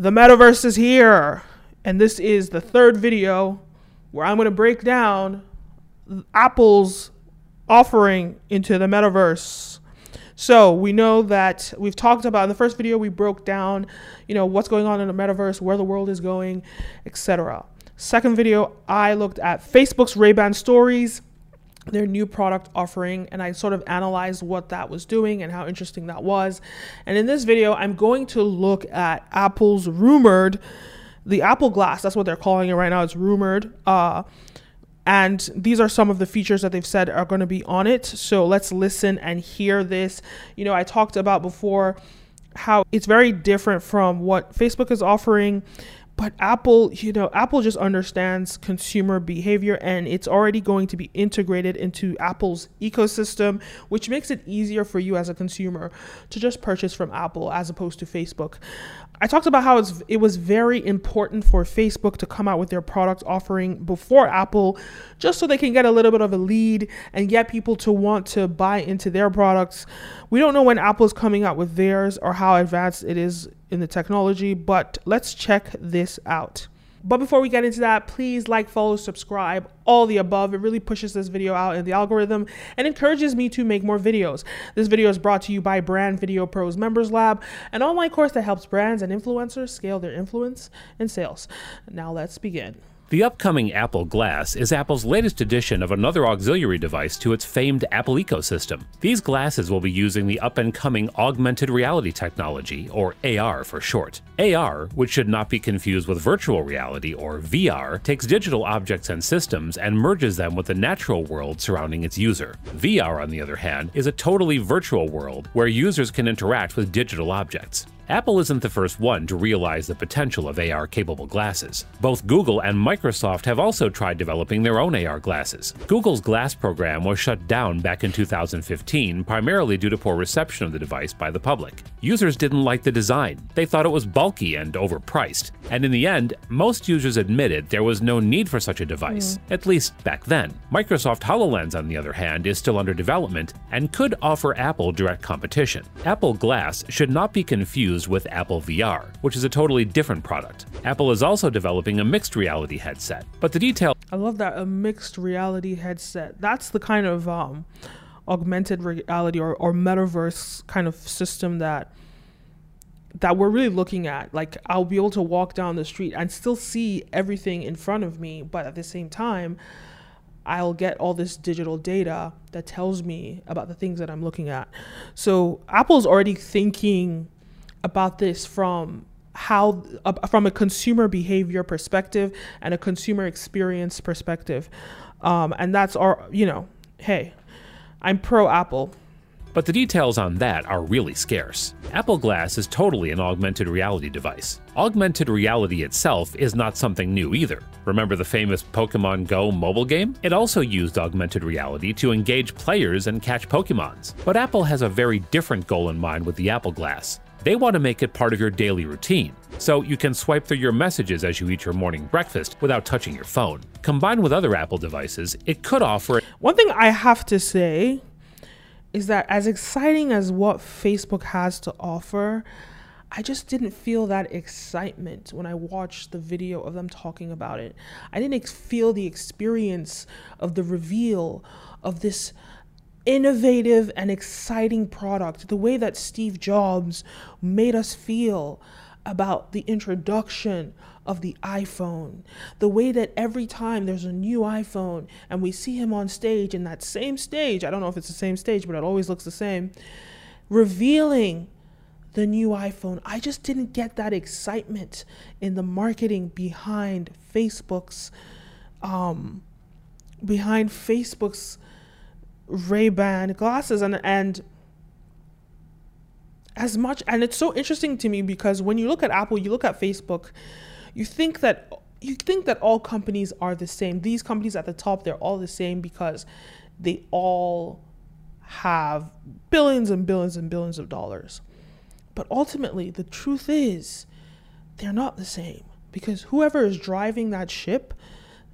The metaverse is here, and this is the third video where I'm going to break down Apple's offering into the metaverse. So we know that we've talked about in the first video we broke down, you know, what's going on in the metaverse, where the world is going, etc. Second video, I looked at Facebook's Ray-Ban stories, their new product offering, and I sort of analyzed what that was doing and how interesting that was. And in this video, I'm going to look at Apple's rumored, the Apple Glass, that's what they're calling it right now, it's rumored. Uh, and these are some of the features that they've said are going to be on it. So let's listen and hear this. You know, I talked about before how it's very different from what Facebook is offering but Apple, you know, Apple just understands consumer behavior and it's already going to be integrated into Apple's ecosystem, which makes it easier for you as a consumer to just purchase from Apple as opposed to Facebook. I talked about how it was very important for Facebook to come out with their product offering before Apple, just so they can get a little bit of a lead and get people to want to buy into their products. We don't know when Apple is coming out with theirs or how advanced it is in the technology, but let's check this out. But before we get into that, please like, follow, subscribe, all the above. It really pushes this video out in the algorithm and encourages me to make more videos. This video is brought to you by Brand Video Pros Members Lab, an online course that helps brands and influencers scale their influence and sales. Now let's begin. The upcoming Apple Glass is Apple's latest addition of another auxiliary device to its famed Apple ecosystem. These glasses will be using the up and coming augmented reality technology, or AR for short. AR, which should not be confused with virtual reality, or VR, takes digital objects and systems and merges them with the natural world surrounding its user. VR, on the other hand, is a totally virtual world where users can interact with digital objects. Apple isn't the first one to realize the potential of AR capable glasses. Both Google and Microsoft have also tried developing their own AR glasses. Google's Glass program was shut down back in 2015 primarily due to poor reception of the device by the public. Users didn't like the design, they thought it was bulky and overpriced, and in the end, most users admitted there was no need for such a device, mm. at least back then. Microsoft HoloLens, on the other hand, is still under development and could offer Apple direct competition. Apple Glass should not be confused with Apple VR, which is a totally different product. Apple is also developing a mixed reality headset, but the detail I love that a mixed reality headset. That's the kind of um, augmented reality or, or metaverse kind of system that that we're really looking at. Like I'll be able to walk down the street and still see everything in front of me, but at the same time, I'll get all this digital data that tells me about the things that I'm looking at. So Apple's already thinking about this from how uh, from a consumer behavior perspective and a consumer experience perspective um, and that's our you know hey i'm pro apple but the details on that are really scarce. Apple Glass is totally an augmented reality device. Augmented reality itself is not something new either. Remember the famous Pokemon Go mobile game? It also used augmented reality to engage players and catch Pokemons. But Apple has a very different goal in mind with the Apple Glass. They want to make it part of your daily routine, so you can swipe through your messages as you eat your morning breakfast without touching your phone. Combined with other Apple devices, it could offer. One thing I have to say is that as exciting as what Facebook has to offer, I just didn't feel that excitement when I watched the video of them talking about it. I didn't feel the experience of the reveal of this innovative and exciting product, the way that Steve Jobs made us feel about the introduction of the iPhone, the way that every time there's a new iPhone and we see him on stage in that same stage, I don't know if it's the same stage, but it always looks the same, revealing the new iPhone. I just didn't get that excitement in the marketing behind Facebook's um behind Facebook's Ray-Ban glasses and and as much and it's so interesting to me because when you look at Apple, you look at Facebook, you think that you think that all companies are the same. These companies at the top, they're all the same because they all have billions and billions and billions of dollars. But ultimately, the truth is they're not the same because whoever is driving that ship,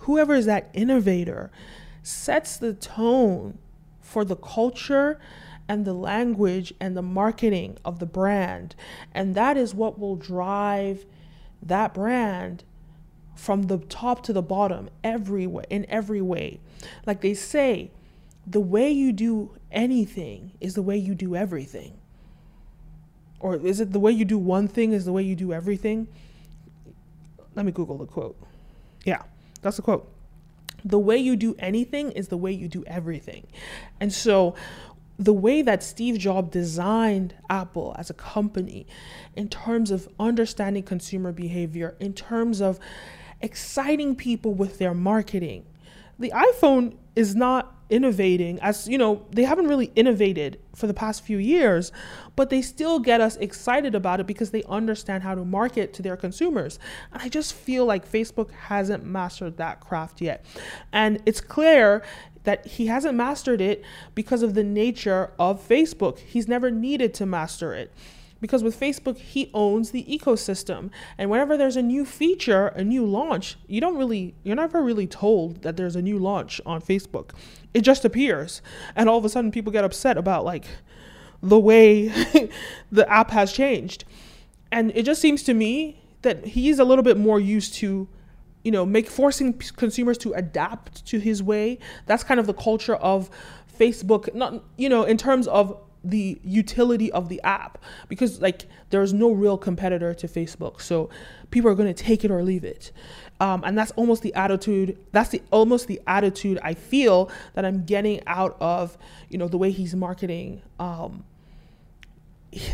whoever is that innovator, sets the tone for the culture and the language and the marketing of the brand. And that is what will drive that brand from the top to the bottom every in every way. Like they say, the way you do anything is the way you do everything. Or is it the way you do one thing is the way you do everything? Let me Google the quote. Yeah, that's the quote. The way you do anything is the way you do everything. And so the way that Steve Jobs designed Apple as a company in terms of understanding consumer behavior, in terms of exciting people with their marketing. The iPhone is not innovating as you know they haven't really innovated for the past few years but they still get us excited about it because they understand how to market to their consumers. And i just feel like facebook hasn't mastered that craft yet. And it's clear that he hasn't mastered it because of the nature of facebook. He's never needed to master it because with Facebook, he owns the ecosystem. And whenever there's a new feature, a new launch, you don't really, you're never really told that there's a new launch on Facebook. It just appears. And all of a sudden, people get upset about like the way the app has changed. And it just seems to me that he's a little bit more used to you know make forcing consumers to adapt to his way that's kind of the culture of facebook not you know in terms of the utility of the app. Because like there's no real competitor to Facebook. So people are going to take it or leave it. Um, and that's almost the attitude that's the almost the attitude I feel that I'm getting out of you know the way he's marketing um,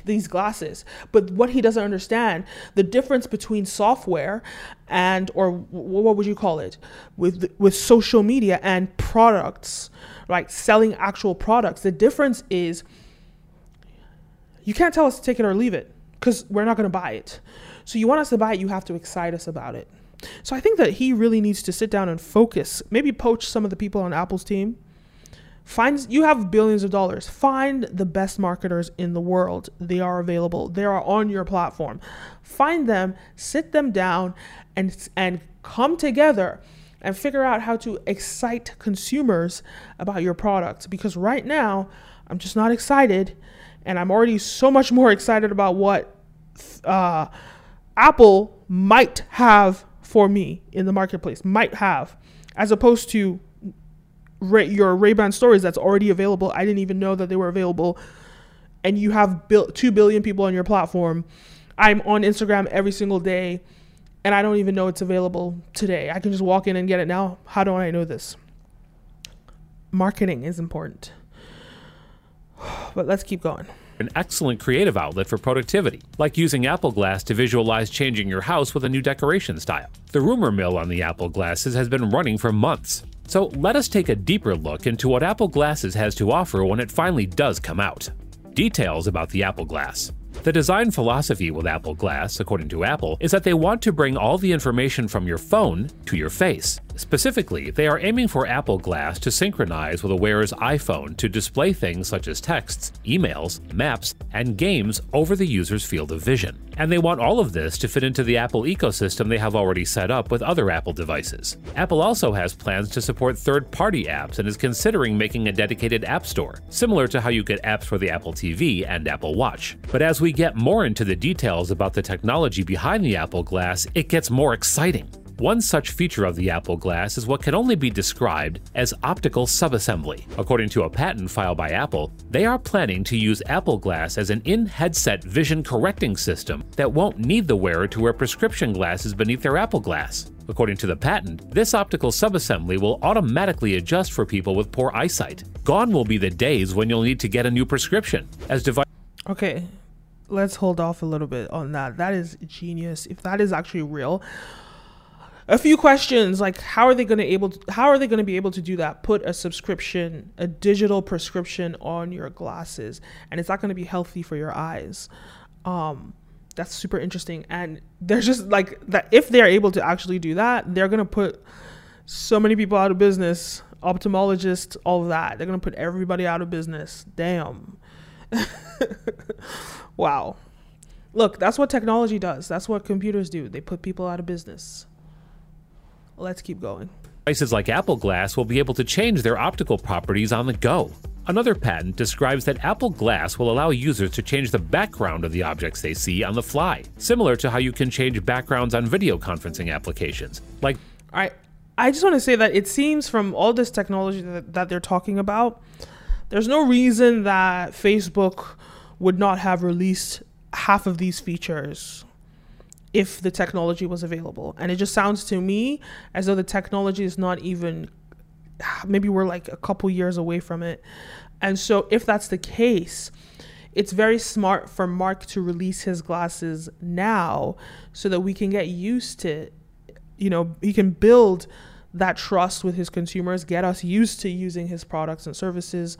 these glasses. But what he doesn't understand the difference between software and or what would you call it? With with social media and products right? Selling actual products. The difference is you can't tell us to take it or leave it because we're not going to buy it. So you want us to buy it, you have to excite us about it. So I think that he really needs to sit down and focus, maybe poach some of the people on Apple's team. Find you have billions of dollars. Find the best marketers in the world. They are available. They are on your platform. Find them, sit them down and and come together and figure out how to excite consumers about your product because right now I'm just not excited and I'm already so much more excited about what uh, Apple might have for me in the marketplace, might have, as opposed to your Ray-Ban stories that's already available. I didn't even know that they were available, and you have built two billion people on your platform. I'm on Instagram every single day, and I don't even know it's available today. I can just walk in and get it now. How do I know this? Marketing is important. But let's keep going. An excellent creative outlet for productivity, like using Apple Glass to visualize changing your house with a new decoration style. The rumor mill on the Apple Glasses has been running for months. So let us take a deeper look into what Apple Glasses has to offer when it finally does come out. Details about the Apple Glass. The design philosophy with Apple Glass, according to Apple, is that they want to bring all the information from your phone to your face. Specifically, they are aiming for Apple Glass to synchronize with a wearer's iPhone to display things such as texts, emails, maps, and games over the user's field of vision. And they want all of this to fit into the Apple ecosystem they have already set up with other Apple devices. Apple also has plans to support third party apps and is considering making a dedicated App Store, similar to how you get apps for the Apple TV and Apple Watch. But as we get more into the details about the technology behind the Apple Glass, it gets more exciting. One such feature of the Apple Glass is what can only be described as optical subassembly. According to a patent filed by Apple, they are planning to use Apple Glass as an in headset vision correcting system that won't need the wearer to wear prescription glasses beneath their Apple Glass. According to the patent, this optical subassembly will automatically adjust for people with poor eyesight. Gone will be the days when you'll need to get a new prescription, as device. Okay, let's hold off a little bit on that. That is genius. If that is actually real, a few questions like how are they going to able to, how are they going to be able to do that? Put a subscription a digital prescription on your glasses and it's not going to be healthy for your eyes. Um that's super interesting and there's just like that if they're able to actually do that they're going to put so many people out of business ophthalmologists all of that they're going to put everybody out of business. Damn. Wow. Look that's what technology does. That's what computers do. They put people out of business Let's keep going. Devices like Apple Glass will be able to change their optical properties on the go. Another patent describes that Apple Glass will allow users to change the background of the objects they see on the fly, similar to how you can change backgrounds on video conferencing applications. Like, I I just want to say that it seems from all this technology that, that they're talking about, there's no reason that Facebook would not have released half of these features if the technology was available. And it just sounds to me as though the technology is not even maybe we're like a couple years away from it. And so if that's the case, it's very smart for Mark to release his glasses now so that we can get used to you know, he can build that trust with his consumers, get us used to using his products and services,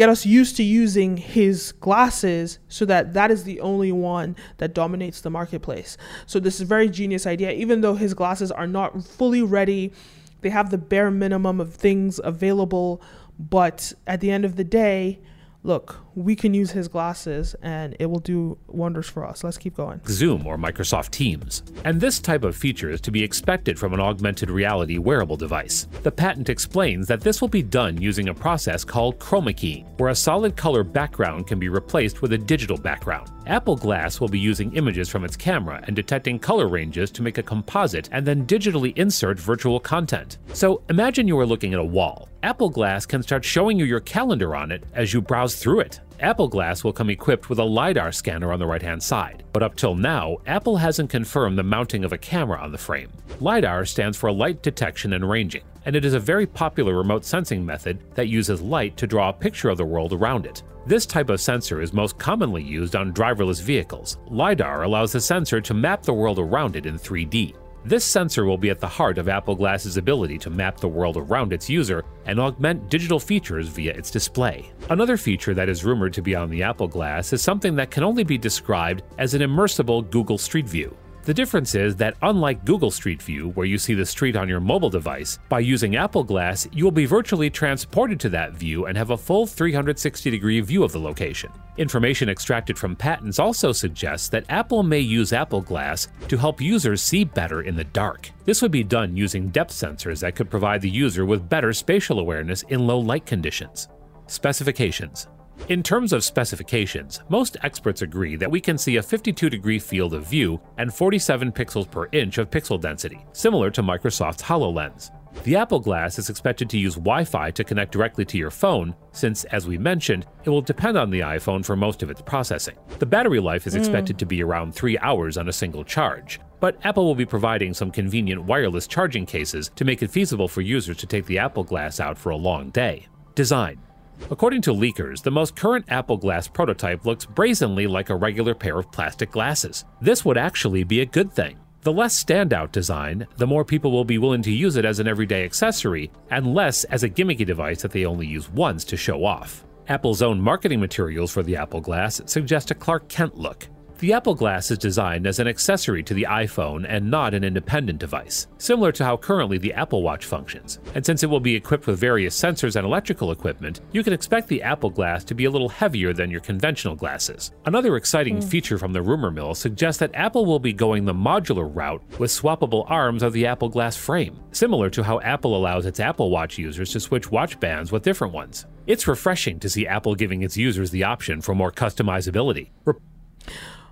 get us used to using his glasses so that that is the only one that dominates the marketplace. So this is a very genius idea even though his glasses are not fully ready they have the bare minimum of things available, but at the end of the day, look, we can use his glasses and it will do wonders for us. Let's keep going. Zoom or Microsoft Teams. And this type of feature is to be expected from an augmented reality wearable device. The patent explains that this will be done using a process called chroma key, where a solid color background can be replaced with a digital background. Apple Glass will be using images from its camera and detecting color ranges to make a composite and then digitally insert virtual content. So imagine you are looking at a wall. Apple Glass can start showing you your calendar on it as you browse through it. Apple Glass will come equipped with a LiDAR scanner on the right hand side, but up till now, Apple hasn't confirmed the mounting of a camera on the frame. LiDAR stands for light detection and ranging, and it is a very popular remote sensing method that uses light to draw a picture of the world around it. This type of sensor is most commonly used on driverless vehicles. LiDAR allows the sensor to map the world around it in 3D. This sensor will be at the heart of Apple Glass's ability to map the world around its user and augment digital features via its display. Another feature that is rumored to be on the Apple Glass is something that can only be described as an immersible Google Street View. The difference is that unlike Google Street View, where you see the street on your mobile device, by using Apple Glass, you will be virtually transported to that view and have a full 360 degree view of the location. Information extracted from patents also suggests that Apple may use Apple Glass to help users see better in the dark. This would be done using depth sensors that could provide the user with better spatial awareness in low light conditions. Specifications in terms of specifications, most experts agree that we can see a 52 degree field of view and 47 pixels per inch of pixel density, similar to Microsoft's HoloLens. The Apple Glass is expected to use Wi Fi to connect directly to your phone, since, as we mentioned, it will depend on the iPhone for most of its processing. The battery life is hmm. expected to be around 3 hours on a single charge, but Apple will be providing some convenient wireless charging cases to make it feasible for users to take the Apple Glass out for a long day. Design According to leakers, the most current Apple Glass prototype looks brazenly like a regular pair of plastic glasses. This would actually be a good thing. The less standout design, the more people will be willing to use it as an everyday accessory, and less as a gimmicky device that they only use once to show off. Apple's own marketing materials for the Apple Glass suggest a Clark Kent look, the Apple Glass is designed as an accessory to the iPhone and not an independent device, similar to how currently the Apple Watch functions. And since it will be equipped with various sensors and electrical equipment, you can expect the Apple Glass to be a little heavier than your conventional glasses. Another exciting mm. feature from the rumor mill suggests that Apple will be going the modular route with swappable arms of the Apple Glass frame, similar to how Apple allows its Apple Watch users to switch watch bands with different ones. It's refreshing to see Apple giving its users the option for more customizability. Re-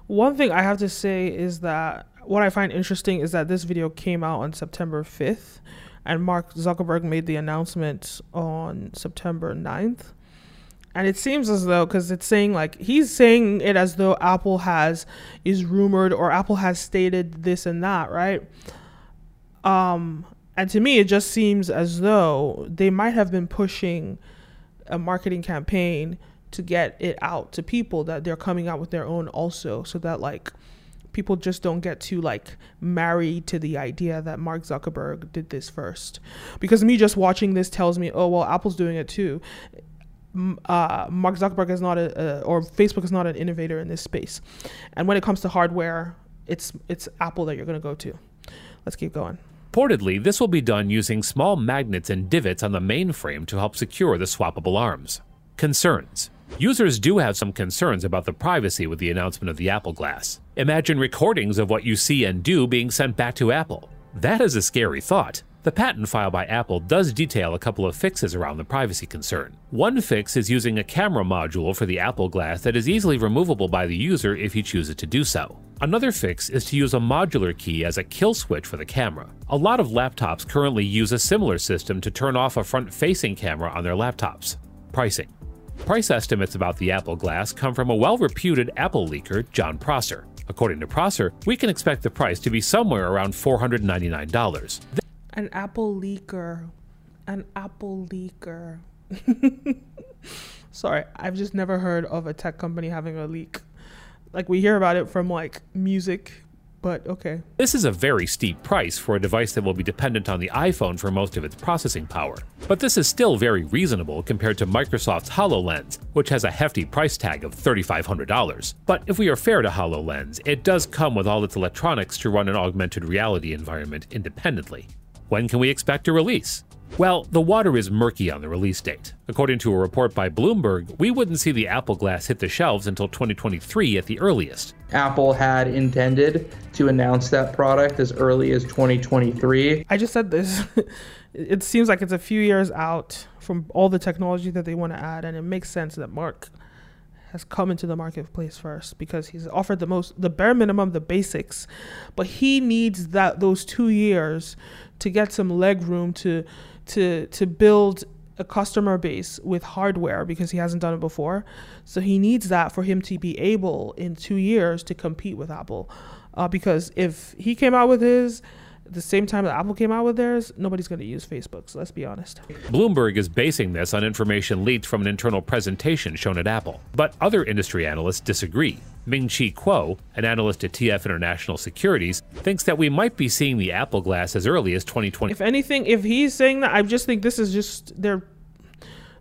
one thing I have to say is that what I find interesting is that this video came out on September 5th and Mark Zuckerberg made the announcement on September 9th. And it seems as though, because it's saying like, he's saying it as though Apple has, is rumored or Apple has stated this and that, right? Um, and to me, it just seems as though they might have been pushing a marketing campaign to get it out to people that they're coming out with their own also so that like people just don't get too like married to the idea that Mark Zuckerberg did this first. Because me just watching this tells me oh well Apple's doing it too. Uh, Mark Zuckerberg is not a, or Facebook is not an innovator in this space. And when it comes to hardware it's it's Apple that you're going to go to. Let's keep going. Reportedly, this will be done using small magnets and divots on the mainframe to help secure the swappable arms. Concerns Users do have some concerns about the privacy with the announcement of the Apple Glass. Imagine recordings of what you see and do being sent back to Apple. That is a scary thought. The patent filed by Apple does detail a couple of fixes around the privacy concern. One fix is using a camera module for the Apple Glass that is easily removable by the user if he chooses to do so. Another fix is to use a modular key as a kill switch for the camera. A lot of laptops currently use a similar system to turn off a front facing camera on their laptops. Pricing Price estimates about the Apple Glass come from a well reputed Apple leaker, Jon Prosser. According to Prosser, we can expect the price to be somewhere around $499. An Apple leaker. An Apple leaker. Sorry, I've just never heard of a tech company having a leak. Like we hear about it from like music, but okay. This is a very steep price for a device that will be dependent on the iPhone for most of its processing power. But this is still very reasonable compared to Microsoft's HoloLens, which has a hefty price tag of $3,500. But if we are fair to HoloLens, it does come with all its electronics to run an augmented reality environment independently. When can we expect a release? Well, the water is murky on the release date. According to a report by Bloomberg, we wouldn't see the Apple Glass hit the shelves until 2023 at the earliest. Apple had intended to announce that product as early as 2023. I just said this. it seems like it's a few years out from all the technology that they want to add, and it makes sense that Mark has come into the marketplace first because he's offered the most the bare minimum the basics but he needs that those 2 years to get some leg room to to to build a customer base with hardware because he hasn't done it before. So he needs that for him to be able in two years to compete with Apple. Uh, because if he came out with his at the same time that Apple came out with theirs, nobody's going to use Facebook. So let's be honest. Bloomberg is basing this on information leaked from an internal presentation shown at Apple. But other industry analysts disagree. Ming Chi Kuo, an analyst at TF International Securities, thinks that we might be seeing the Apple Glass as early as 2020. If anything, if he's saying that, I just think this is just they're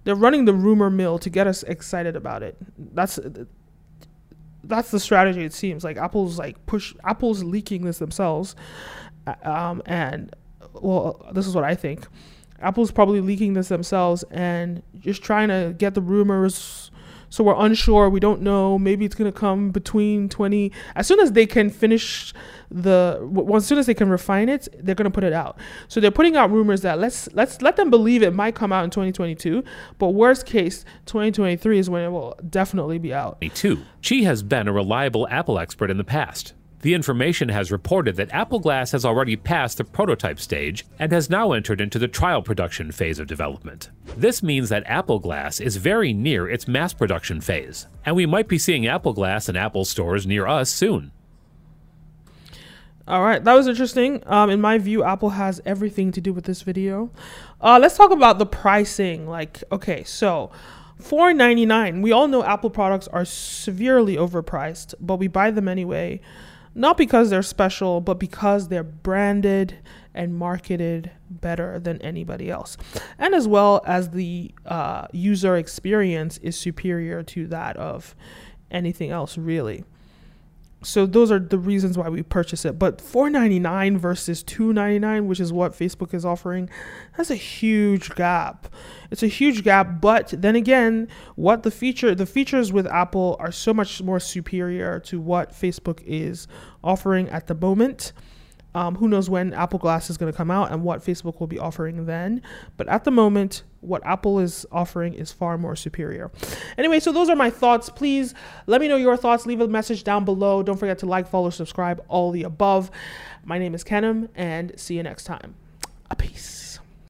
they're running the rumor mill to get us excited about it. That's that's the strategy. It seems like Apple's like push Apple's leaking this themselves um, and well, this is what I think. Apple's probably leaking this themselves and just trying to get the rumors. So we're unsure. We don't know. Maybe it's gonna come between 20. As soon as they can finish the, well, as soon as they can refine it, they're gonna put it out. So they're putting out rumors that let's let's let them believe it might come out in 2022. But worst case, 2023 is when it will definitely be out. Me too. Chi has been a reliable Apple expert in the past. The information has reported that Apple Glass has already passed the prototype stage and has now entered into the trial production phase of development. This means that Apple Glass is very near its mass production phase, and we might be seeing Apple Glass in Apple stores near us soon. All right, that was interesting. Um, in my view, Apple has everything to do with this video. Uh, let's talk about the pricing. Like, okay, so four ninety nine. We all know Apple products are severely overpriced, but we buy them anyway not because they're special, but because they're branded and marketed better than anybody else. And as well as the uh, user experience is superior to that of anything else, really so those are the reasons why we purchase it. But 499 versus 299 which is what facebook is offering that's a huge gap. It's a huge gap but then again what the feature the features with apple are so much more superior to what facebook is offering at the moment um, who knows when Apple Glass is going to come out and what Facebook will be offering then. But at the moment, what Apple is offering is far more superior. Anyway, so those are my thoughts. Please let me know your thoughts. Leave a message down below. Don't forget to like, follow, subscribe, all the above. My name is Kenim, and see you next time. A peace.